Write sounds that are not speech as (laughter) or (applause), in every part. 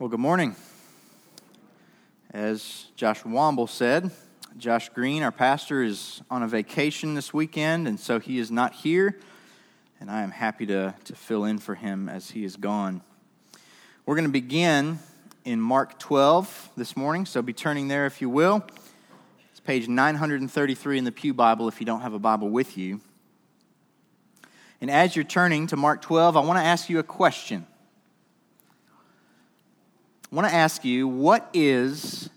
Well, good morning. As Josh Womble said, Josh Green, our pastor, is on a vacation this weekend, and so he is not here, and I am happy to, to fill in for him as he is gone. We're going to begin in Mark 12 this morning, so be turning there if you will. It's page 933 in the Pew Bible if you don't have a Bible with you. And as you're turning to Mark 12, I want to ask you a question. I want to ask you what is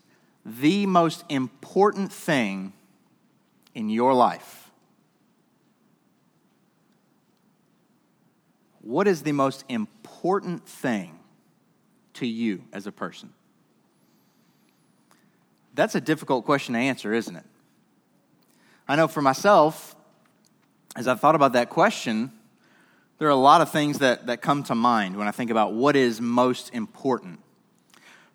the most important thing in your life? What is the most important thing to you as a person? That's a difficult question to answer, isn't it? I know for myself, as I've thought about that question, there are a lot of things that, that come to mind when I think about what is most important.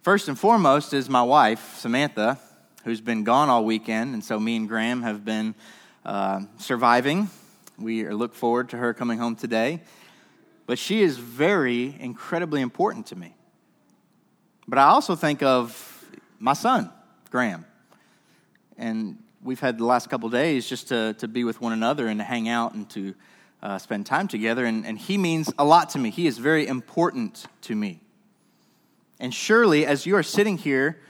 First and foremost is my wife, Samantha, who's been gone all weekend, and so me and Graham have been uh, surviving. We look forward to her coming home today. But she is very, incredibly important to me. But I also think of my son, Graham. And we've had the last couple days just to, to be with one another and to hang out and to uh, spend time together. And, and he means a lot to me. He is very important to me. And surely, as you are sitting here,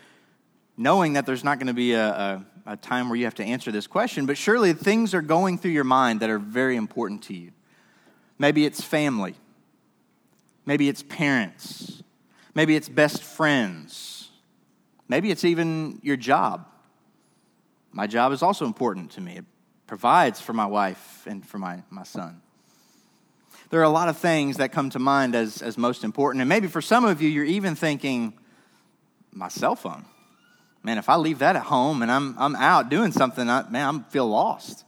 knowing that there's not going to be a, a, a, time where you have to answer this question, but surely things are going through your mind that are very important to you. Maybe it's family, maybe it's parents, maybe it's best friends, maybe it's even your job. My job is also important to me, it provides for my wife and for my, my son there are a lot of things that come to mind as, as most important. And maybe for some of you, you're even thinking, my cell phone. Man, if I leave that at home and I'm, I'm out doing something, I, man, I feel lost.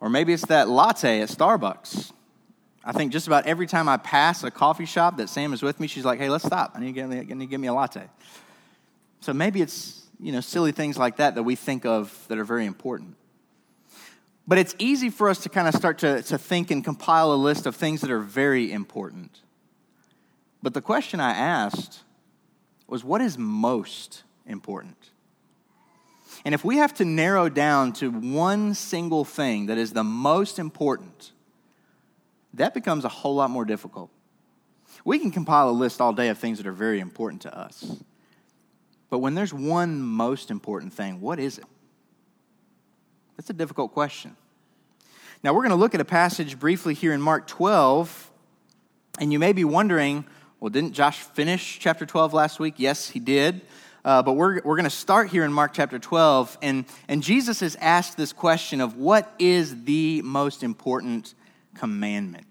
Or maybe it's that latte at Starbucks. I think just about every time I pass a coffee shop that Sam is with me, she's like, hey, let's stop. I need to get, need to get me a latte. So maybe it's, you know, silly things like that that we think of that are very important. But it's easy for us to kind of start to, to think and compile a list of things that are very important. But the question I asked was what is most important? And if we have to narrow down to one single thing that is the most important, that becomes a whole lot more difficult. We can compile a list all day of things that are very important to us. But when there's one most important thing, what is it? That's a difficult question. Now, we're going to look at a passage briefly here in Mark 12, and you may be wondering, well, didn't Josh finish chapter 12 last week? Yes, he did. Uh, but we're, we're going to start here in Mark chapter 12, and, and Jesus has asked this question of what is the most important commandment?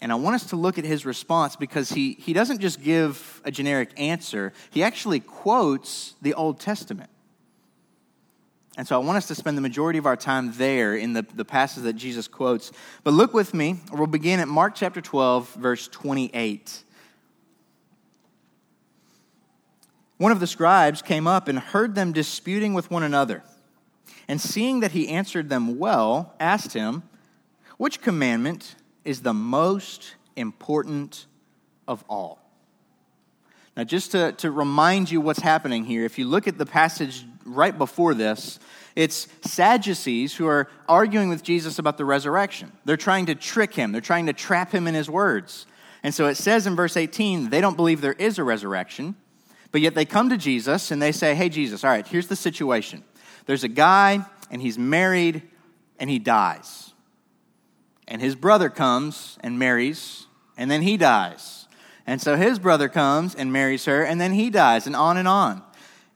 And I want us to look at his response because he, he doesn't just give a generic answer, he actually quotes the Old Testament. And so I want us to spend the majority of our time there in the, the passage that Jesus quotes. But look with me, we'll begin at Mark chapter 12, verse 28. One of the scribes came up and heard them disputing with one another. And seeing that he answered them well, asked him, Which commandment is the most important of all? Now, just to, to remind you what's happening here, if you look at the passage right before this, it's Sadducees who are arguing with Jesus about the resurrection. They're trying to trick him, they're trying to trap him in his words. And so it says in verse 18, they don't believe there is a resurrection, but yet they come to Jesus and they say, Hey, Jesus, all right, here's the situation. There's a guy, and he's married, and he dies. And his brother comes and marries, and then he dies. And so his brother comes and marries her, and then he dies, and on and on.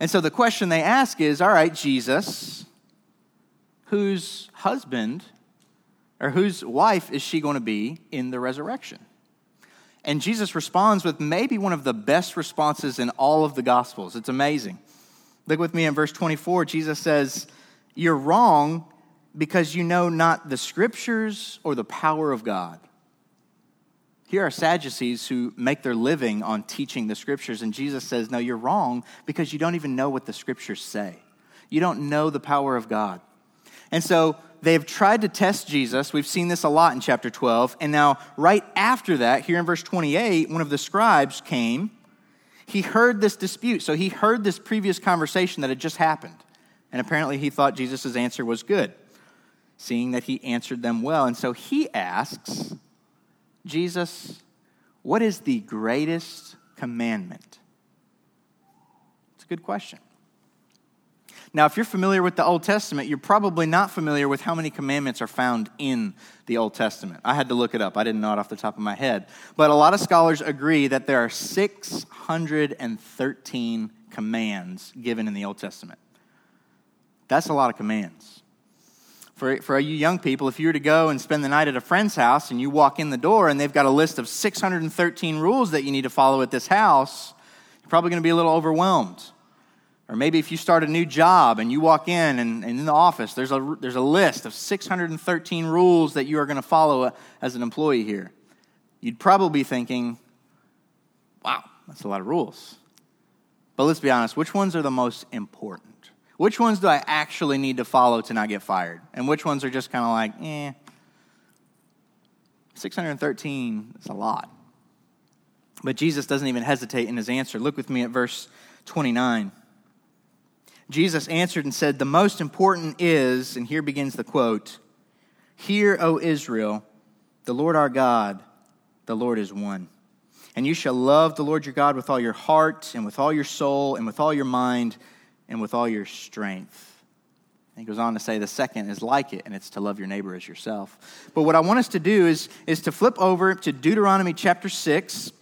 And so the question they ask is All right, Jesus, whose husband or whose wife is she going to be in the resurrection? And Jesus responds with maybe one of the best responses in all of the Gospels. It's amazing. Look with me in verse 24. Jesus says, You're wrong because you know not the scriptures or the power of God. Here are Sadducees who make their living on teaching the scriptures, and Jesus says, No, you're wrong because you don't even know what the scriptures say. You don't know the power of God. And so they've tried to test Jesus. We've seen this a lot in chapter 12. And now, right after that, here in verse 28, one of the scribes came. He heard this dispute. So he heard this previous conversation that had just happened. And apparently, he thought Jesus' answer was good, seeing that he answered them well. And so he asks, Jesus, what is the greatest commandment? It's a good question. Now, if you're familiar with the Old Testament, you're probably not familiar with how many commandments are found in the Old Testament. I had to look it up, I didn't know it off the top of my head. But a lot of scholars agree that there are 613 commands given in the Old Testament. That's a lot of commands. For, for you young people, if you were to go and spend the night at a friend's house and you walk in the door and they've got a list of 613 rules that you need to follow at this house, you're probably going to be a little overwhelmed. Or maybe if you start a new job and you walk in and, and in the office, there's a, there's a list of 613 rules that you are going to follow uh, as an employee here. You'd probably be thinking, wow, that's a lot of rules. But let's be honest, which ones are the most important? Which ones do I actually need to follow to not get fired? And which ones are just kind of like, eh, 613 is a lot. But Jesus doesn't even hesitate in his answer. Look with me at verse 29. Jesus answered and said, The most important is, and here begins the quote Hear, O Israel, the Lord our God, the Lord is one. And you shall love the Lord your God with all your heart, and with all your soul, and with all your mind, and with all your strength. And he goes on to say the second is like it, and it's to love your neighbor as yourself. But what I want us to do is, is to flip over to Deuteronomy chapter 6,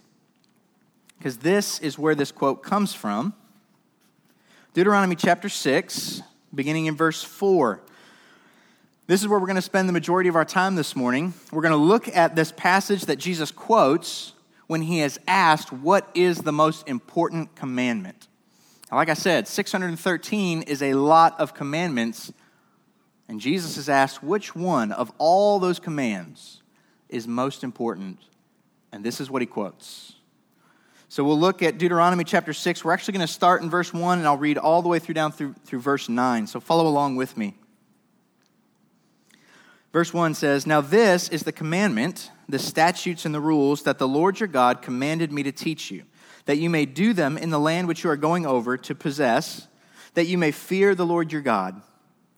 because this is where this quote comes from. Deuteronomy chapter 6, beginning in verse 4. This is where we're going to spend the majority of our time this morning. We're going to look at this passage that Jesus quotes when he is asked, What is the most important commandment? Now, like I said, 613 is a lot of commandments, and Jesus is asked, Which one of all those commands is most important? And this is what he quotes so we'll look at Deuteronomy chapter 6. We're actually going to start in verse 1, and I'll read all the way through down through, through verse 9. So follow along with me. Verse 1 says, Now this is the commandment, the statutes and the rules that the Lord your God commanded me to teach you, that you may do them in the land which you are going over to possess, that you may fear the Lord your God,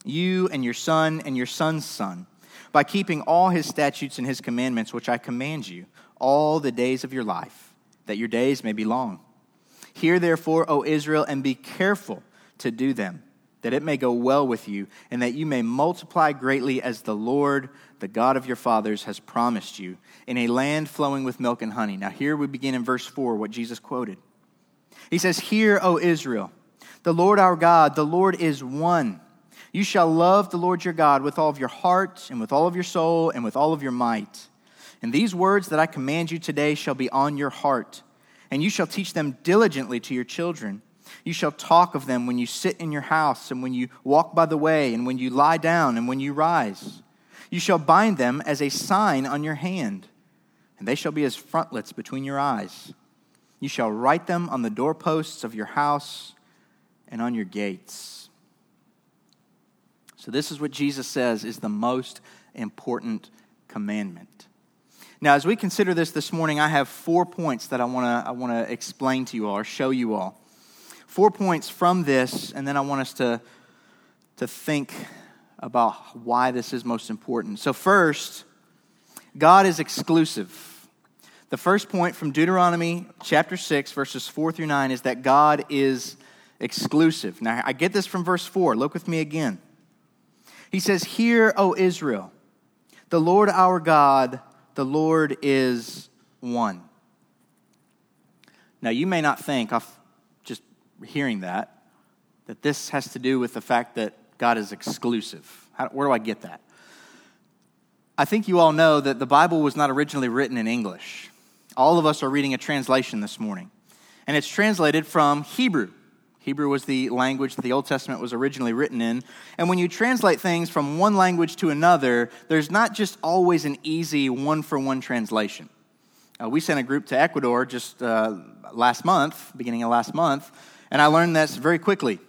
you and your son and your son's son, by keeping all his statutes and his commandments which I command you all the days of your life that your days may be long. Hear therefore, O Israel, and be careful to do them, that it may go well with you, and that you may multiply greatly as the Lord, the God of your fathers, has promised you, in a land flowing with milk and honey. Now, here we begin in verse 4, what Jesus quoted. He says, Hear, O Israel, the Lord our God, the Lord is one. You shall love the Lord your God with all of your heart, and with all of your soul, and with all of your might. And these words that I command you today shall be on your heart, and you shall teach them diligently to your children. You shall talk of them when you sit in your house, and when you walk by the way, and when you lie down, and when you rise. You shall bind them as a sign on your hand, and they shall be as frontlets between your eyes. You shall write them on the doorposts of your house and on your gates. So, this is what Jesus says is the most important commandment. Now, as we consider this this morning, I have four points that I want to I want to explain to you all or show you all. Four points from this, and then I want us to, to think about why this is most important. So, first, God is exclusive. The first point from Deuteronomy chapter 6, verses 4 through 9, is that God is exclusive. Now, I get this from verse 4. Look with me again. He says, Hear, O Israel, the Lord our God the Lord is one. Now, you may not think, off hearing that, that this has to do with the fact that God is exclusive. How, where do I get that? I think you all know that the Bible was not originally written in English. All of us are reading a translation this morning, and it's translated from Hebrew. Hebrew was the language that the Old Testament was originally written in. And when you translate things from one language to another, there's not just always an easy one for one translation. Uh, we sent a group to Ecuador just uh, last month, beginning of last month, and I learned this very quickly.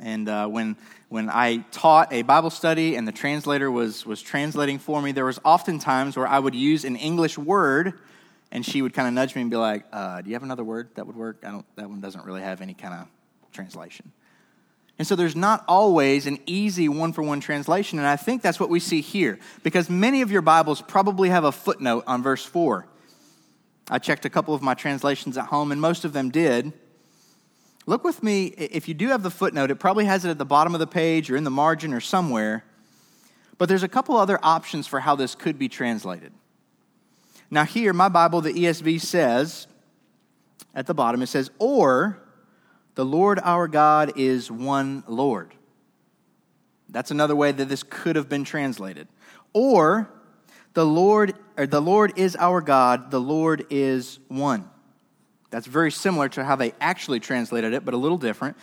And uh, when, when I taught a Bible study and the translator was, was translating for me, there was often times where I would use an English word and she would kind of nudge me and be like, uh, do you have another word that would work? I don't, that one doesn't really have any kind of translation. And so there's not always an easy one for one translation. And I think that's what we see here because many of your Bibles probably have a footnote on verse 4. I checked a couple of my translations at home, and most of them did. Look with me, if you do have the footnote, it probably has it at the bottom of the page or in the margin or somewhere. But there's a couple other options for how this could be translated. Now, here, my Bible, the ESV says at the bottom, it says, or the Lord our God is one Lord. That's another way that this could have been translated. Or the Lord or the Lord is our God, the Lord is one. That's very similar to how they actually translated it, but a little different.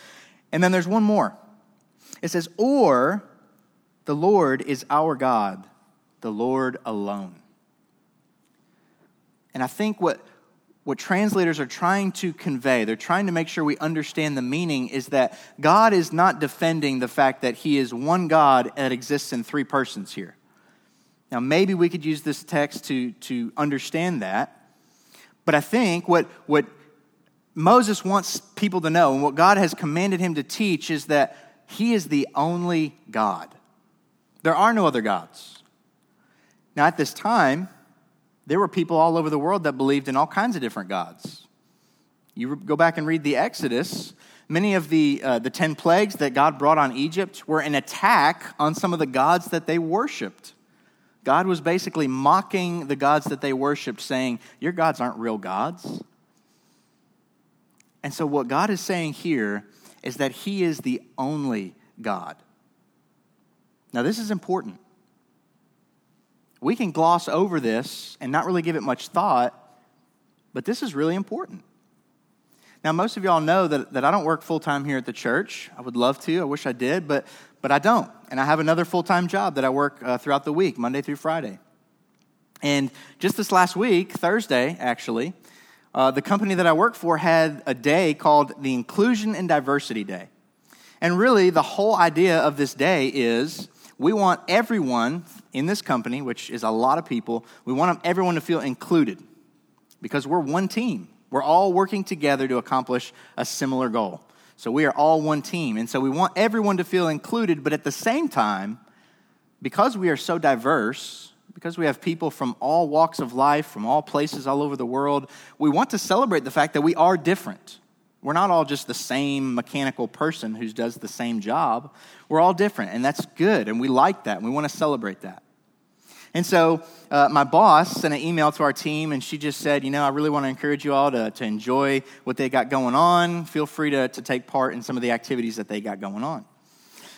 And then there's one more. It says, Or the Lord is our God, the Lord alone. And I think what, what translators are trying to convey, they're trying to make sure we understand the meaning, is that God is not defending the fact that He is one God that exists in three persons here. Now, maybe we could use this text to, to understand that. But I think what, what Moses wants people to know and what God has commanded him to teach is that he is the only God. There are no other gods. Now, at this time, there were people all over the world that believed in all kinds of different gods. You go back and read the Exodus. Many of the, uh, the 10 plagues that God brought on Egypt were an attack on some of the gods that they worshiped. God was basically mocking the gods that they worshiped, saying, Your gods aren't real gods. And so, what God is saying here is that He is the only God. Now, this is important. We can gloss over this and not really give it much thought, but this is really important. Now, most of y'all know that, that I don't work full time here at the church. I would love to, I wish I did, but, but I don't. And I have another full time job that I work uh, throughout the week, Monday through Friday. And just this last week, Thursday actually, uh, the company that I work for had a day called the Inclusion and Diversity Day. And really, the whole idea of this day is we want everyone in this company, which is a lot of people, we want everyone to feel included because we're one team. We're all working together to accomplish a similar goal. So we are all one team. And so we want everyone to feel included, but at the same time, because we are so diverse, because we have people from all walks of life, from all places all over the world, we want to celebrate the fact that we are different. We're not all just the same mechanical person who does the same job. We're all different, and that's good, and we like that, and we want to celebrate that. And so uh, my boss sent an email to our team, and she just said, You know, I really want to encourage you all to, to enjoy what they got going on. Feel free to, to take part in some of the activities that they got going on.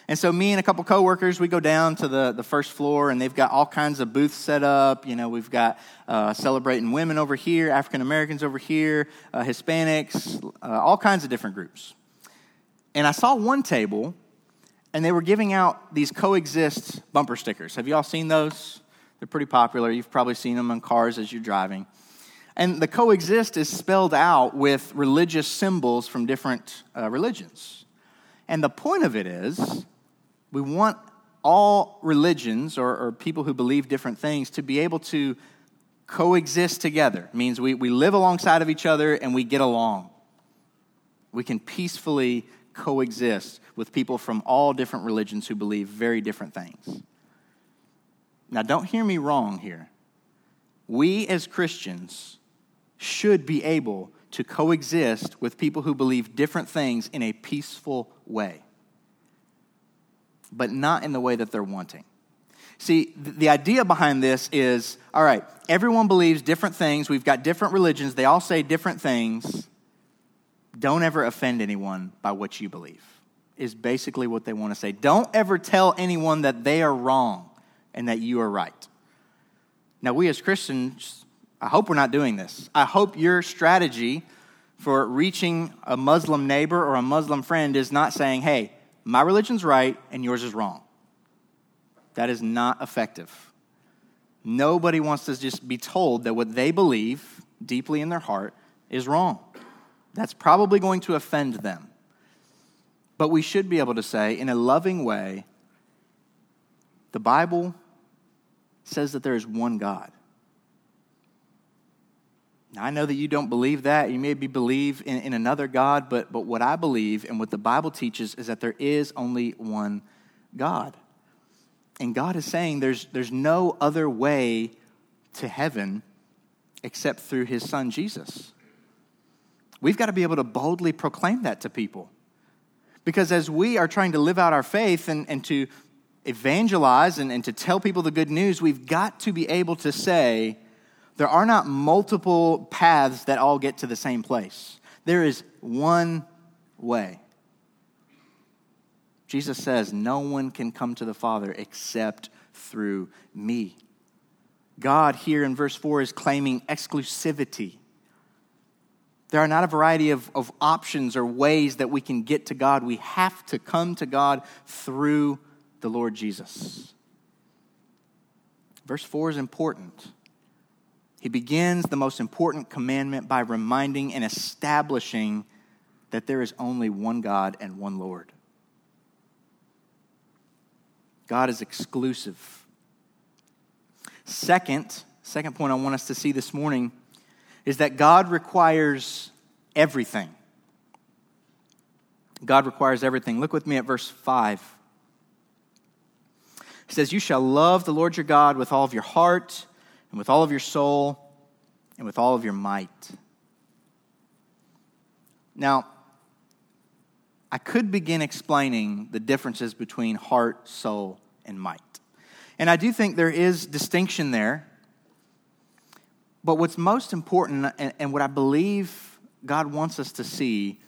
And so me and a couple coworkers, we go down to the, the first floor, and they've got all kinds of booths set up. You know, we've got uh, celebrating women over here, African Americans over here, uh, Hispanics, uh, all kinds of different groups. And I saw one table, and they were giving out these coexist bumper stickers. Have you all seen those? They're pretty popular. You've probably seen them in cars as you're driving. And the coexist is spelled out with religious symbols from different uh, religions. And the point of it is we want all religions or, or, people who believe different things to be able to coexist together. It means we, we live alongside of each other and we get along. We can peacefully coexist with people from all different religions who believe very different things. Now, don't hear me wrong here. We as Christians should be able to coexist with people who believe different things in a peaceful way, but not in the way that they're wanting. See, the idea behind this is all right, everyone believes different things. We've got different religions. They all say different things. Don't ever offend anyone by what you believe, is basically what they want to say. Don't ever tell anyone that they are wrong and that you are right. Now, we as Christians, I hope we're not doing this. I hope your strategy for reaching a Muslim neighbor or a Muslim friend is not saying, hey, my religion's right and yours is wrong. That is not effective. Nobody wants to just be told that what they believe deeply in their heart is wrong. That's probably going to offend them. But we should be able to say, in a loving way, the Bible says that there is one God. Now, I know that you don't believe that. You maybe believe in, in another God, but, but what I believe and what the Bible teaches is that there is only one God. And God is saying there's, there's no other way to heaven except through his son Jesus. We've got to be able to boldly proclaim that to people. Because as we are trying to live out our faith and, and to evangelize and, and to tell people the good news, we've got to be able to say, there are not multiple paths that all get to the same place. There is one way. Jesus says, No one can come to the Father except through me. God, here in verse 4, is claiming exclusivity. There are not a variety of, of options or ways that we can get to God. We have to come to God through the Lord Jesus. Verse 4 is important. He begins the most important commandment by reminding and establishing that there is only one God and one Lord. God is exclusive. Second, second point I want us to see this morning is that God requires everything. God requires everything. Look with me at verse 5. He says, You shall love the Lord your God with all of your heart, and with all of your soul, and with all of your might. Now, I could begin explaining the differences between heart, soul, and might. And I do think there is distinction there. But what's most important, and, what I believe God wants us to see,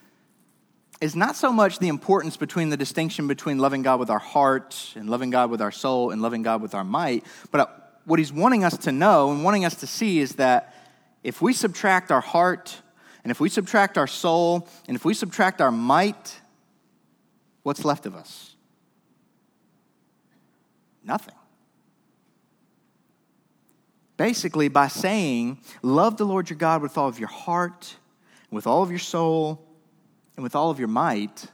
is not so much the importance between the distinction between loving God with our heart and loving God with our soul and loving God with our might, but what He's wanting us to know and wanting us to see is that if we subtract our heart and if we subtract our soul and if we subtract our might, what's left of us? Nothing. Basically, by saying, Love the Lord your God with all of your heart, with all of your soul, and with all of your might,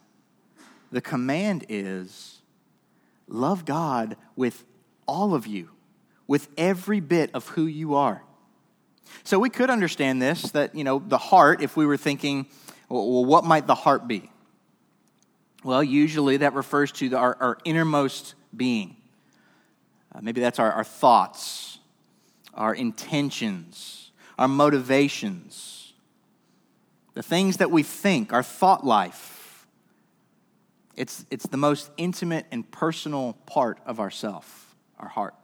the command is love God with all of you, with every bit of who you are. So we could understand this that, you know, the heart, if we were thinking, well, what might the heart be? Well, usually that refers to the, our, our, innermost being. Uh, maybe that's our, our thoughts, our intentions, our motivations, the things that we think, our thought life. It's, it's the most intimate and personal part of ourself, our heart.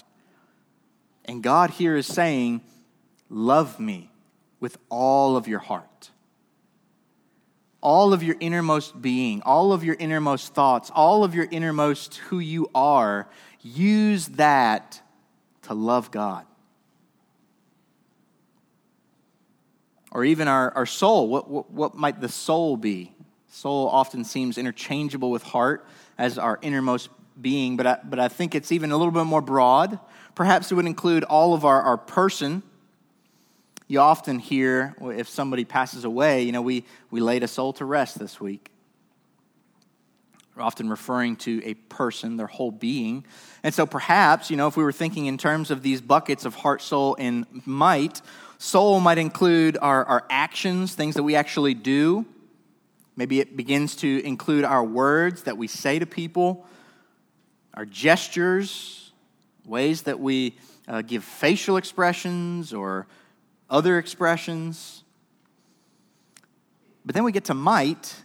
And God here is saying, Love me with all of your heart, all of your innermost being, all of your innermost thoughts, all of your innermost who you are. Use that to love God. Or even our, our soul. What, what, what might the soul be? Soul often seems interchangeable with heart as our innermost being, but I, but I think it's even a little bit more broad. Perhaps it would include all of our, our person, you often hear if somebody passes away, you know, we, we laid a soul to rest this week. We're often referring to a person, their whole being. And so perhaps, you know, if we were thinking in terms of these buckets of heart, soul, and might, soul might include our, our actions, things that we actually do. Maybe it begins to include our words that we say to people, our gestures, ways that we uh, give facial expressions or other expressions. But then we get to might.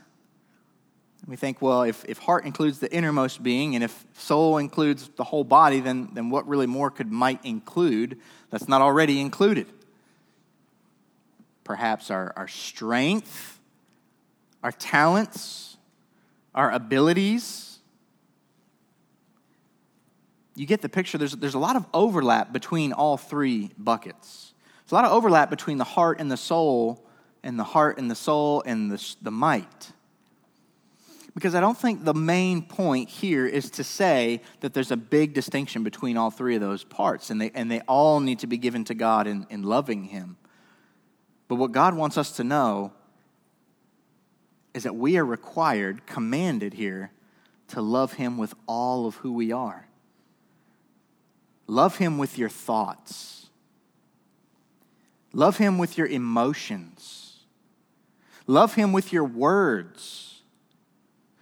And we think, well, if, if heart includes the innermost being and if soul includes the whole body, then, then what really more could might include that's not already included? Perhaps our, our strength, our talents, our abilities. You get the picture. There's, there's a lot of overlap between all three buckets. There's a lot of overlap between the heart and the soul, and the heart and the soul and the, the might. Because I don't think the main point here is to say that there's a big distinction between all three of those parts, and they, and they all need to be given to God in, in loving Him. But what God wants us to know is that we are required, commanded here, to love Him with all of who we are. Love Him with your thoughts. Love Him with your emotions. Love Him with your words.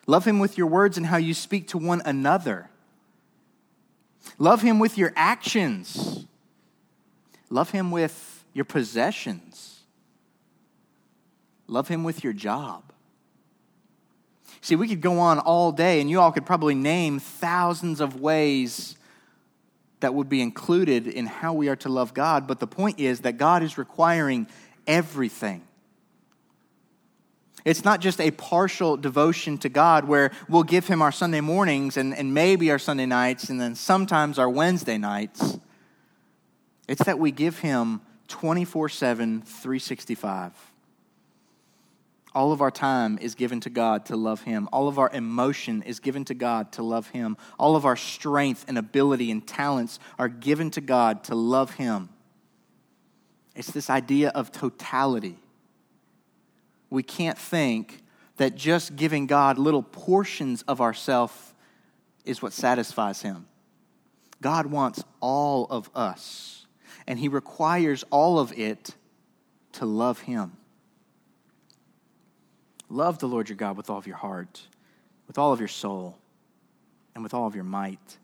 Love Him with your words and how you speak to one another. Love Him with your actions. Love Him with your possessions. Love Him with your job. See, we could go on all day, and you all could probably name thousands of ways that would be included in how we are to love God. But the point is that God is requiring everything. It's not just a partial devotion to God where we'll give Him our Sunday mornings and, and maybe our Sunday nights and then sometimes our Wednesday nights. It's that we give Him 24 7, 365. All of our time is given to God to love Him. All of our emotion is given to God to love Him. All of our strength and ability and talents are given to God to love Him. It's this idea of totality. We can't think that just giving God little portions of ourself is what satisfies Him. God wants all of us, and He requires all of it to love Him. Love the Lord your God with all of your heart, with all of your soul, and with all of your might.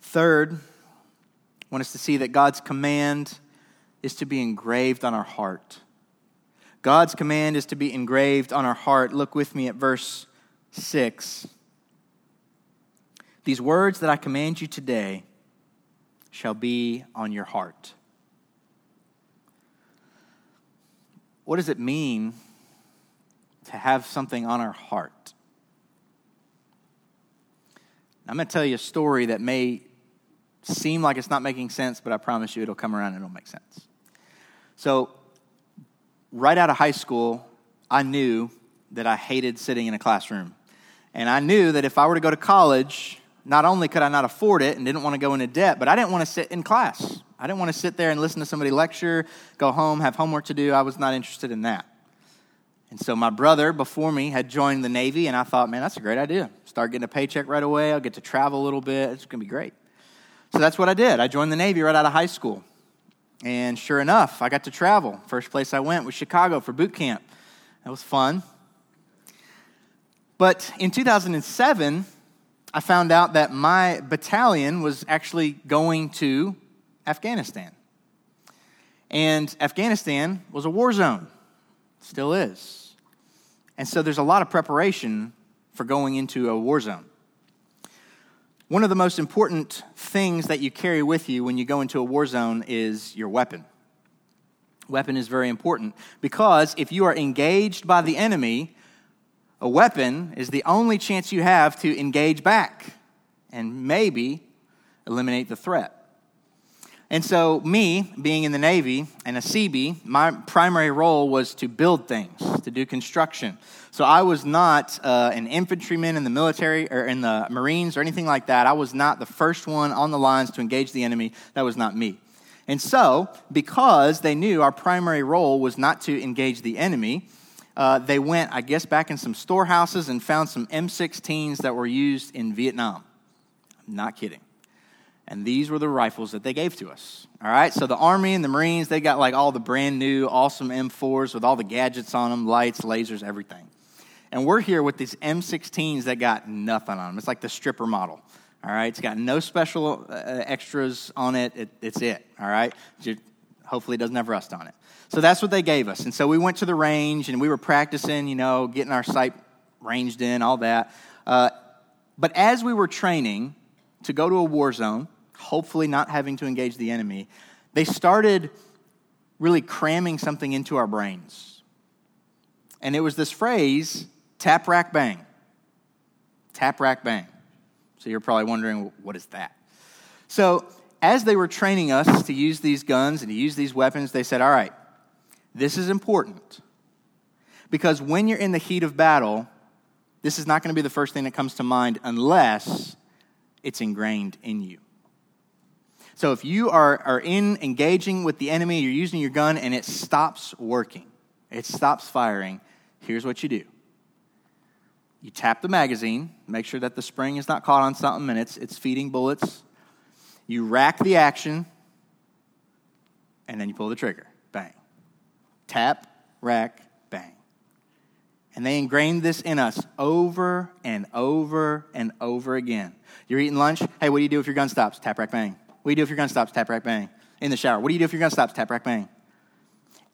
Third, I want us to see that God's command is to be engraved on our heart. God's command is to be engraved on our heart. Look with me at verse 6. These words that I command you today shall be on your heart. What does it mean to have something on our heart. I'm going to tell you a story that may seem like it's not making sense, but I promise you it'll come around and it'll make sense. So, right out of high school, I knew that I hated sitting in a classroom. And I knew that if I were to go to college, not only could I not afford it and didn't want to go into debt, but I didn't want to sit in class. I didn't want to sit there and listen to somebody lecture, go home, have homework to do. I was not interested in that. And so my brother before me had joined the Navy, and I thought, man, that's a great idea. Start getting a paycheck right away. I'll get to travel a little bit. It's going to be great. So that's what I did. I joined the Navy right out of high school. And sure enough, I got to travel. First place I went was Chicago for boot camp. That was fun. But in 2007, I found out that my battalion was actually going to Afghanistan. And Afghanistan was a war zone, still is. And so there's a lot of preparation for going into a war zone. One of the most important things that you carry with you when you go into a war zone is your weapon. Weapon is very important because if you are engaged by the enemy, a weapon is the only chance you have to engage back and maybe eliminate the threat. And so, me being in the Navy and a CB, my primary role was to build things, to do construction. So, I was not uh, an infantryman in the military or in the Marines or anything like that. I was not the first one on the lines to engage the enemy. That was not me. And so, because they knew our primary role was not to engage the enemy, uh, they went, I guess, back in some storehouses and found some M16s that were used in Vietnam. I'm not kidding. And these were the rifles that they gave to us. All right, so the Army and the Marines, they got like all the brand new, awesome M4s with all the gadgets on them lights, lasers, everything. And we're here with these M16s that got nothing on them. It's like the stripper model. All right, it's got no special uh, extras on it. it. It's it. All right, hopefully it doesn't have rust on it. So that's what they gave us. And so we went to the range and we were practicing, you know, getting our sight ranged in, all that. Uh, but as we were training, to go to a war zone, hopefully not having to engage the enemy, they started really cramming something into our brains. And it was this phrase tap, rack, bang. Tap, rack, bang. So you're probably wondering, what is that? So, as they were training us to use these guns and to use these weapons, they said, All right, this is important. Because when you're in the heat of battle, this is not going to be the first thing that comes to mind unless it's ingrained in you. So if you are, are in engaging with the enemy, you're using your gun and it stops working, it stops firing, here's what you do you tap the magazine, make sure that the spring is not caught on something and it's, it's feeding bullets. You rack the action, and then you pull the trigger. Bang. Tap, rack, bang. And they ingrained this in us over and over and over again. You're eating lunch. Hey, what do you do if your gun stops? Tap, rack, bang. What do you do if your gun stops? Tap, rack, bang. In the shower. What do you do if your gun stops? Tap, rack, bang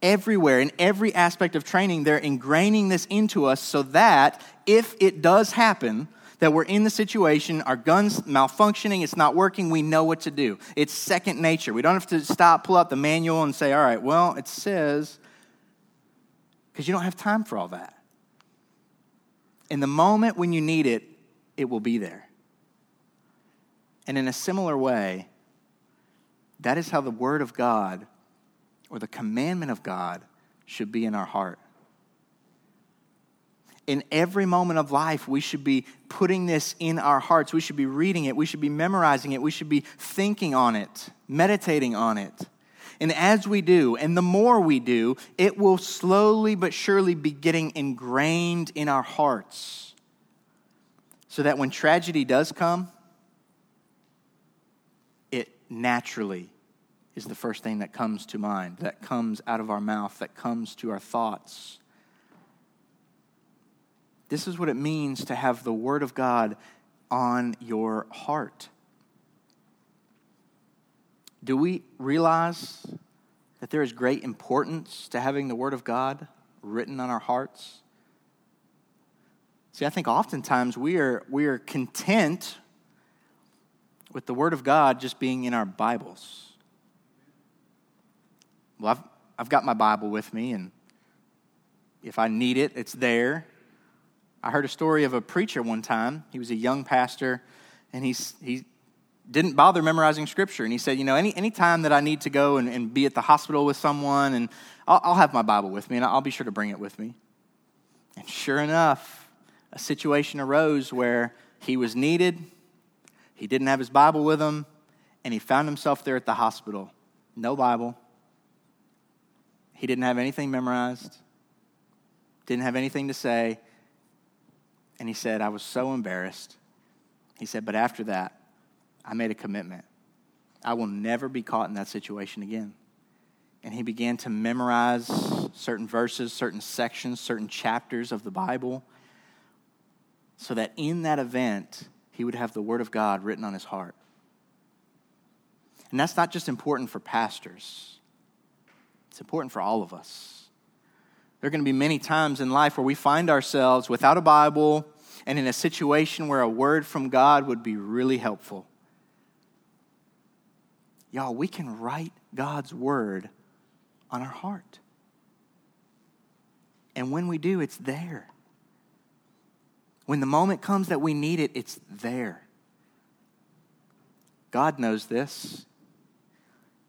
everywhere, in every aspect of training, they're ingraining this into us so that if it does happen, that we're in the situation, our gun's malfunctioning, it's not working, we know what to do. It's second nature. We don't have to stop, pull out the manual, and say, all right, well, it says, because you don't have time for all that. In the moment when you need it, it will be there. And in a similar way, that is how the Word of God or the commandment of God should be in our heart. In every moment of life, we should be putting this in our hearts. We should be reading it. We should be memorizing it. We should be thinking on it, meditating on it. And as we do, and the more we do, it will slowly but surely be getting ingrained in our hearts. So that when tragedy does come, naturally is the first thing that comes to mind, that comes out of our mouth, that comes to our thoughts. This is what it means to have the Word of God on your heart. Do we realize that there is great importance to having the Word of God written on our hearts? See, I think oftentimes we are, we are content with the Word of God just being in our Bibles. Well, I've, I've got my Bible with me, and if I need it, it's there. I heard a story of a preacher one time. He was a young pastor, and he's, he didn't bother memorizing scripture. And he said, You know, any, any time that I need to go and, and be at the hospital with someone, and I'll, I'll have my Bible with me, and I'll be sure to bring it with me. And sure enough, a situation arose where he was needed, he didn't have his Bible with him, and he found himself there at the hospital. No Bible, he didn't have anything memorized, didn't have anything to say. And he said, I was so embarrassed. He said, but after that, I made a commitment. I will never be caught in that situation again. And he began to memorize certain verses, certain sections, certain chapters of the Bible, so that in that event, he would have the Word of God written on his heart. And that's not just important for pastors. It's important for all of us. There are going to be many times in life where we find ourselves without a Bible and in a situation where a word from God would be really helpful. Y'all, we can write God's word on our heart. And when we do, it's there. When the moment comes that we need it, it's there. God knows this.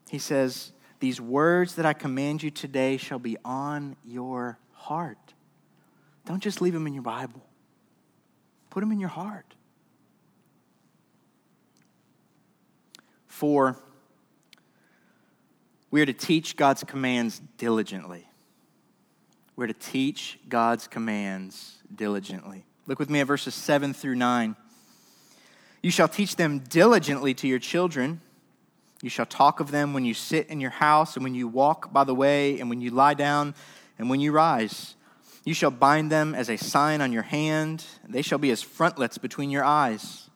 He says, these words that I command you today shall be on your heart. Don't just leave them in your Bible, put them in your heart. For we are to teach God's commands diligently. We're to teach God's commands diligently. Look with me at verses 7 through 9. You shall teach them diligently to your children you shall talk of them when you sit in your house, and when you walk by the way, and when you lie down, and when you rise. You shall bind them as a sign on your hand, they shall be as frontlets between your eyes.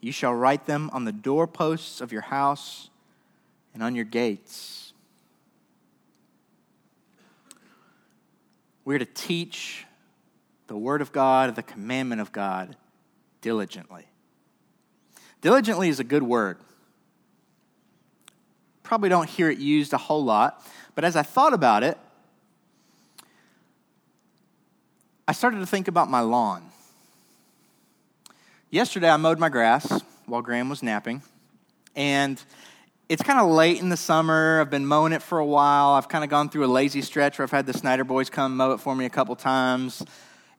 You shall write them on the doorposts of your house and on your gates. We're to teach the Word of God, the commandment of God, diligently. Diligently is a good word probably don't hear it used a whole lot. But as I thought about it, I started to think about my lawn. Yesterday, I mowed my grass while Graham was napping. And it's kind of late in the summer. I've been mowing it for a while. I've kind of gone through a lazy stretch where I've had the Snyder boys come mow it for me a couple times.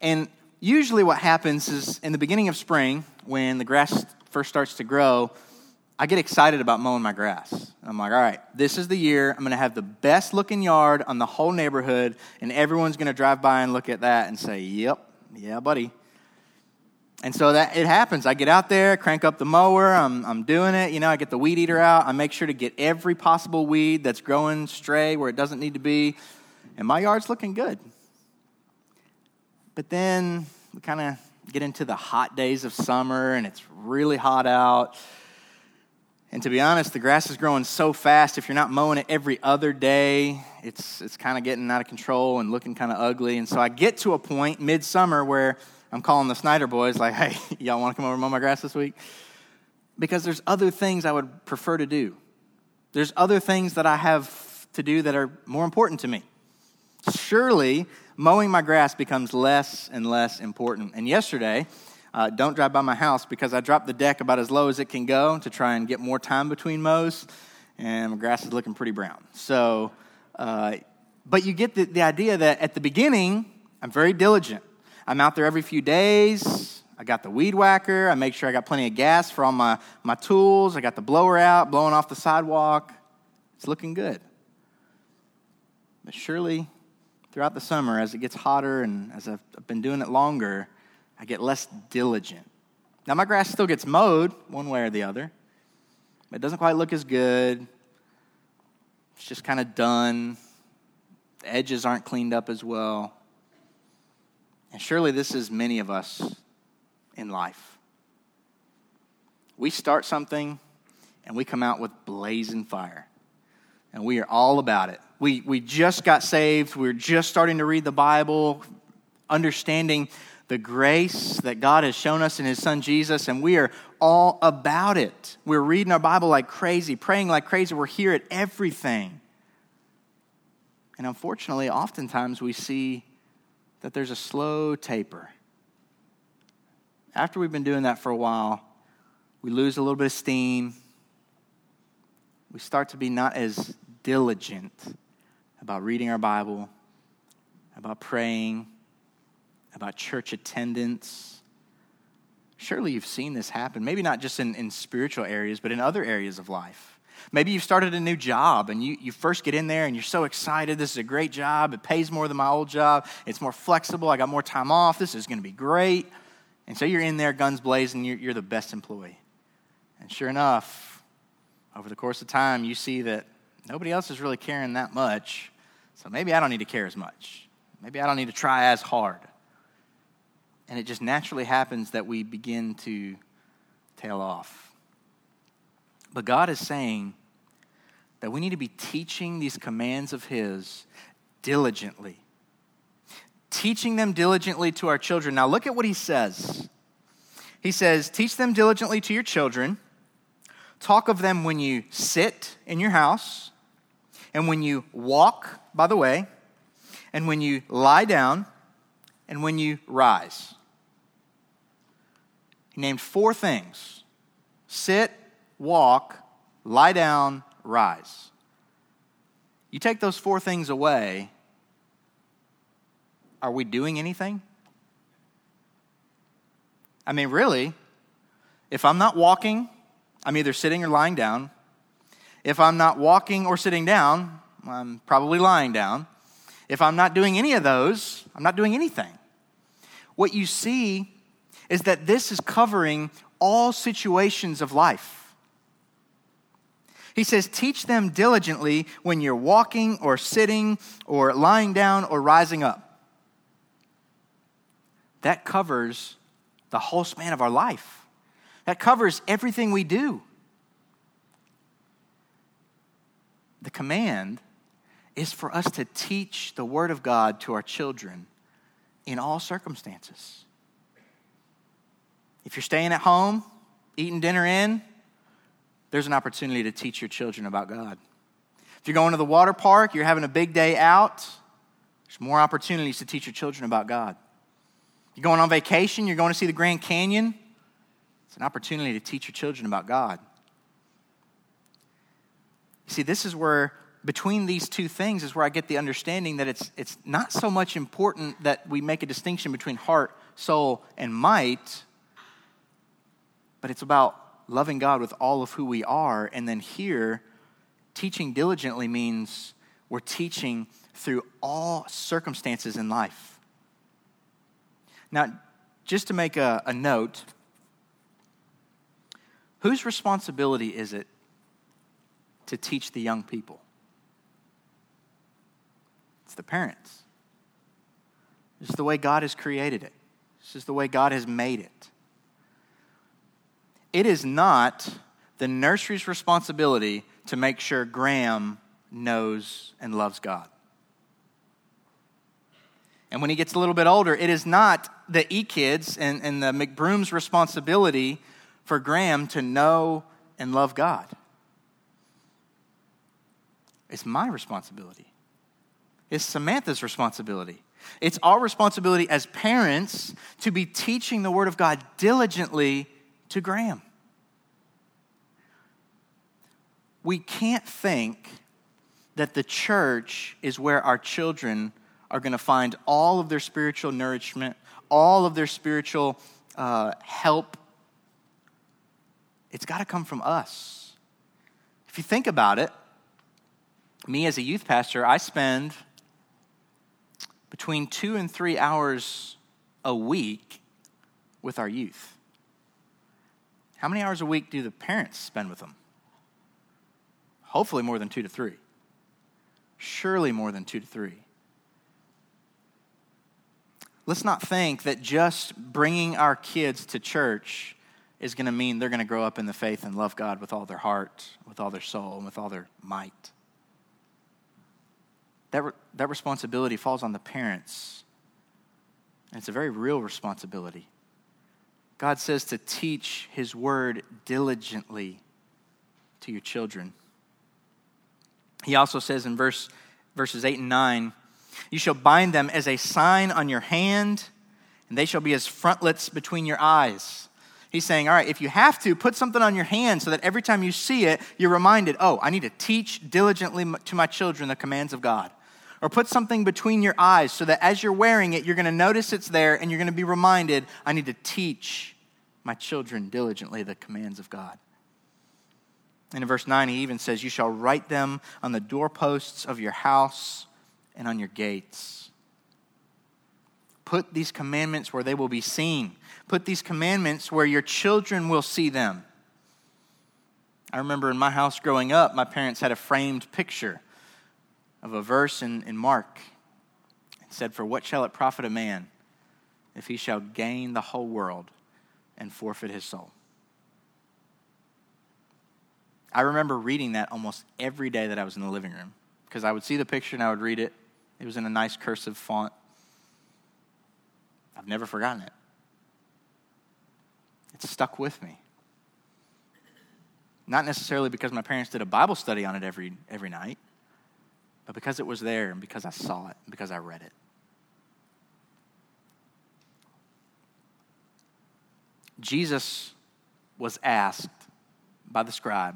And usually, what happens is in the beginning of spring, when the grass first starts to grow, I get excited about mowing my grass. I'm like, all right, this is the year. I'm going to have the best looking yard on the whole neighborhood, and everyone's going to drive by and look at that and say, yep, yeah, buddy. And so that it happens. I get out there, crank up the mower, I'm, I'm doing it. You know, I get the weed eater out. I make sure to get every possible weed that's growing stray where it doesn't need to be. And my yard's looking good. But then we kind of get into the hot days of summer and it's really hot out. And to be honest, the grass is growing so fast. If you're not mowing it every other day, it's, it's kind of getting out of control and looking kind of ugly. And so I get to a point midsummer where I'm calling the Snyder boys, like, hey, (laughs) y'all want to come over and mow my grass this week? Because there's other things I would prefer to do. There's other things that I have to do that are more important to me. Surely, mowing my grass becomes less and less important. And yesterday, uh, don't drive by my house because I dropped the deck about as low as it can go to try and get more time between mows, and my grass is looking pretty brown. So, uh, but you get the, the idea that at the beginning, I'm very diligent. I'm out there every few days. I got the weed whacker. I make sure I got plenty of gas for all my, my tools. I got the blower out, blowing off the sidewalk. It's looking good. But surely, throughout the summer, as it gets hotter and as I've been doing it longer, I get less diligent. Now, my grass still gets mowed one way or the other. It doesn't quite look as good. It's just kind of done. The edges aren't cleaned up as well. And surely this is many of us in life. We start something and we come out with blazing fire. And we are all about it. We, we just got saved. We're just starting to read the Bible, understanding the grace that God has shown us in His Son Jesus, and we are all about it. We're reading our Bible like crazy, praying like crazy. We're here at everything. And unfortunately, oftentimes we see that there's a slow taper. After we've been doing that for a while, we lose a little bit of steam. We start to be not as diligent about reading our Bible, about praying about church attendance. Surely you've seen this happen, maybe not just in, in spiritual areas, but in other areas of life. Maybe you've started a new job and you, you first get in there and you're so excited. This is a great job. It pays more than my old job. It's more flexible. I got more time off. This is going to be great. And so you're in there, guns blazing, you're, you're the best employee. And sure enough, over the course of time, you see that nobody else is really caring that much. So maybe I don't need to care as much. Maybe I don't need to try as hard. And it just naturally happens that we begin to tail off. But God is saying that we need to be teaching these commands of His diligently. Teaching them diligently to our children. Now, look at what He says. He says, Teach them diligently to your children. Talk of them when you sit in your house, and when you walk by the way, and when you lie down, and when you rise. He named four things sit, walk, lie down, rise. You take those four things away, are we doing anything? I mean, really, if I'm not walking, I'm either sitting or lying down. If I'm not walking or sitting down, I'm probably lying down. If I'm not doing any of those, I'm not doing anything. What you see is that this is covering all situations of life. He says, Teach them diligently when you're walking or sitting or lying down or rising up. That covers the whole span of our life, that covers everything we do. The command is for us to teach the Word of God to our children in all circumstances. If you're staying at home, eating dinner in, there's an opportunity to teach your children about God. If you're going to the water park, you're having a big day out, there's more opportunities to teach your children about God. You're going on vacation, you're going to see the Grand Canyon, it's an opportunity to teach your children about God. See, this is where, between these two things, is where I get the understanding that it's, it's not so much important that we make a distinction between heart, soul, and might but it's about loving God with all of who we are. And then here, teaching diligently means we're teaching through all circumstances in life. Now, just to make a, a note, whose responsibility is it to teach the young people? It's the parents. This is the way God has created it. This is the way God has made it. It is not the nursery's responsibility to make sure Graham knows and loves God. And when he gets a little bit older, it is not the E kids and, and the McBroom's responsibility for Graham to know and love God. It's my responsibility. It's Samantha's responsibility. It's our responsibility as parents to be teaching the Word of God diligently to Graham. We can't think that the church is where our children are going to find all of their spiritual nourishment, all of their spiritual uh, help. It's got to come from us. If you think about it, me as a youth pastor, I spend between two and three hours a week with our youth. How many hours a week do the parents spend with them? Hopefully, more than two to three. Surely more than two to three. Let's not think that just bringing our kids to church is going to mean they're going to grow up in the faith and love God with all their heart, with all their soul, and with all their might. That, re- that responsibility falls on the parents. And it's a very real responsibility. God says to teach His word diligently to your children. He also says in verse, verses 8 and 9, You shall bind them as a sign on your hand, and they shall be as frontlets between your eyes. He's saying, All right, if you have to, put something on your hand so that every time you see it, you're reminded, Oh, I need to teach diligently to my children the commands of God. Or put something between your eyes so that as you're wearing it, you're going to notice it's there and you're going to be reminded, I need to teach my children diligently the commands of God. And in verse 9, he even says, You shall write them on the doorposts of your house and on your gates. Put these commandments where they will be seen. Put these commandments where your children will see them. I remember in my house growing up, my parents had a framed picture of a verse in, in Mark. It said, For what shall it profit a man if he shall gain the whole world and forfeit his soul? I remember reading that almost every day that I was in the living room because I would see the picture and I would read it. It was in a nice cursive font. I've never forgotten it. It's stuck with me. Not necessarily because my parents did a Bible study on it every, every night, but because it was there and because I saw it and because I read it. Jesus was asked by the scribe,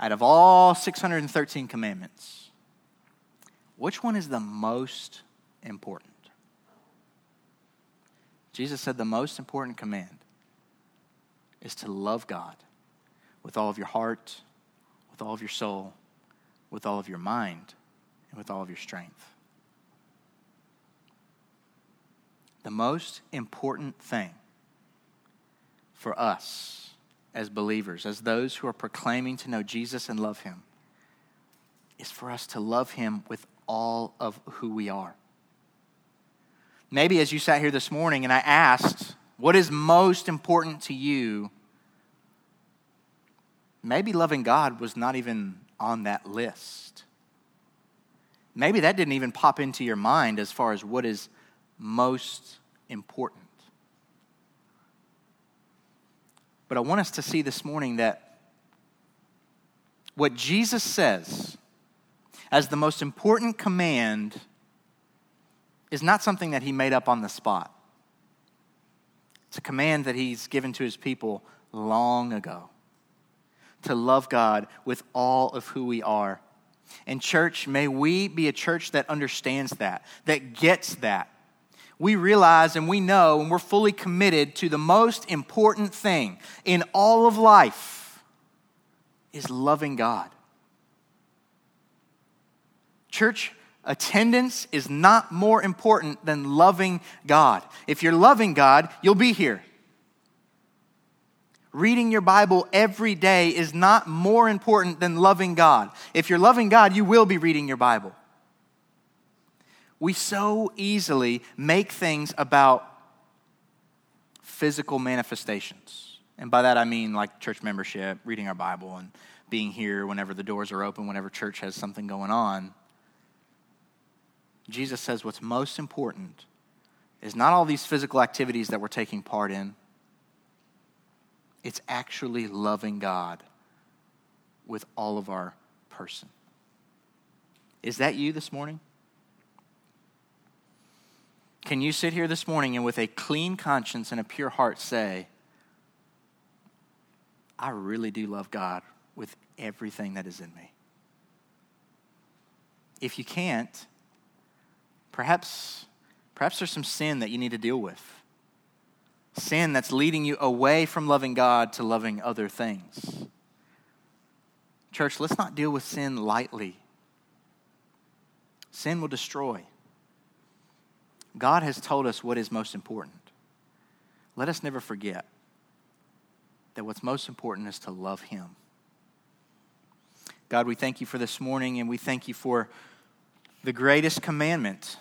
out of all 613 commandments, which one is the most important? Jesus said the most important command is to love God with all of your heart, with all of your soul, with all of your mind and with all of your strength. The most important thing for us as believers, as those who are proclaiming to know Jesus and love Him, is for us to love Him with all of who we are. Maybe as you sat here this morning and I asked, What is most important to you? Maybe loving God was not even on that list. Maybe that didn't even pop into your mind as far as what is most important. But I want us to see this morning that what Jesus says as the most important command is not something that he made up on the spot. It's a command that he's given to his people long ago to love God with all of who we are. And, church, may we be a church that understands that, that gets that. we realize and we know and we're fully committed to the most important thing in all of life is loving God. Church attendance is not more important than loving God. If you're loving God, you'll be here. Reading your Bible every day is not more important than loving God. If you're loving God, you will be reading your Bible. We so easily make things about physical manifestations. And by that I mean like church membership, reading our Bible, and being here whenever the doors are open, whenever church has something going on. Jesus says what's most important is not all these physical activities that we're taking part in, it's actually loving God with all of our person. Is that you this morning? Can you sit here this morning and with a clean conscience and a pure heart say, I really do love God with everything that is in me? If you can't, perhaps, perhaps there's some sin that you need to deal with. Sin that's leading you away from loving God to loving other things. Church, let's not deal with sin lightly. Sin will destroy. God has told us what is most important. Let us never forget that what's most important is to love Him. God, we thank you for this morning and we thank you for the greatest commandment.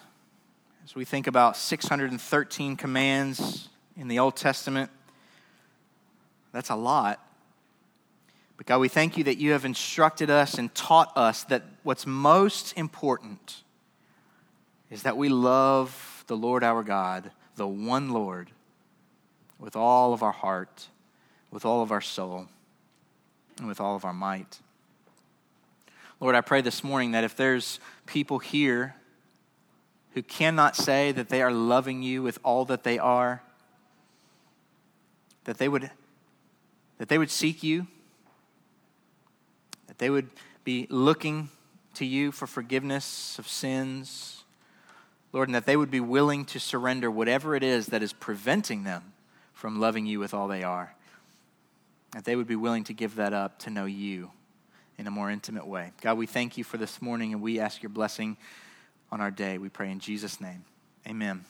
As we think about 613 commands in the Old Testament, that's a lot. But God, we thank you that you have instructed us and taught us that what's most important is that we love the Lord our God, the one Lord, with all of our heart, with all of our soul, and with all of our might. Lord, I pray this morning that if there's people here who cannot say that they are loving you with all that they are, that they would, that they would seek you, that they would be looking to you for forgiveness of sins Lord, and that they would be willing to surrender whatever it is that is preventing them from loving you with all they are. That they would be willing to give that up to know you in a more intimate way. God, we thank you for this morning and we ask your blessing on our day. We pray in Jesus' name. Amen.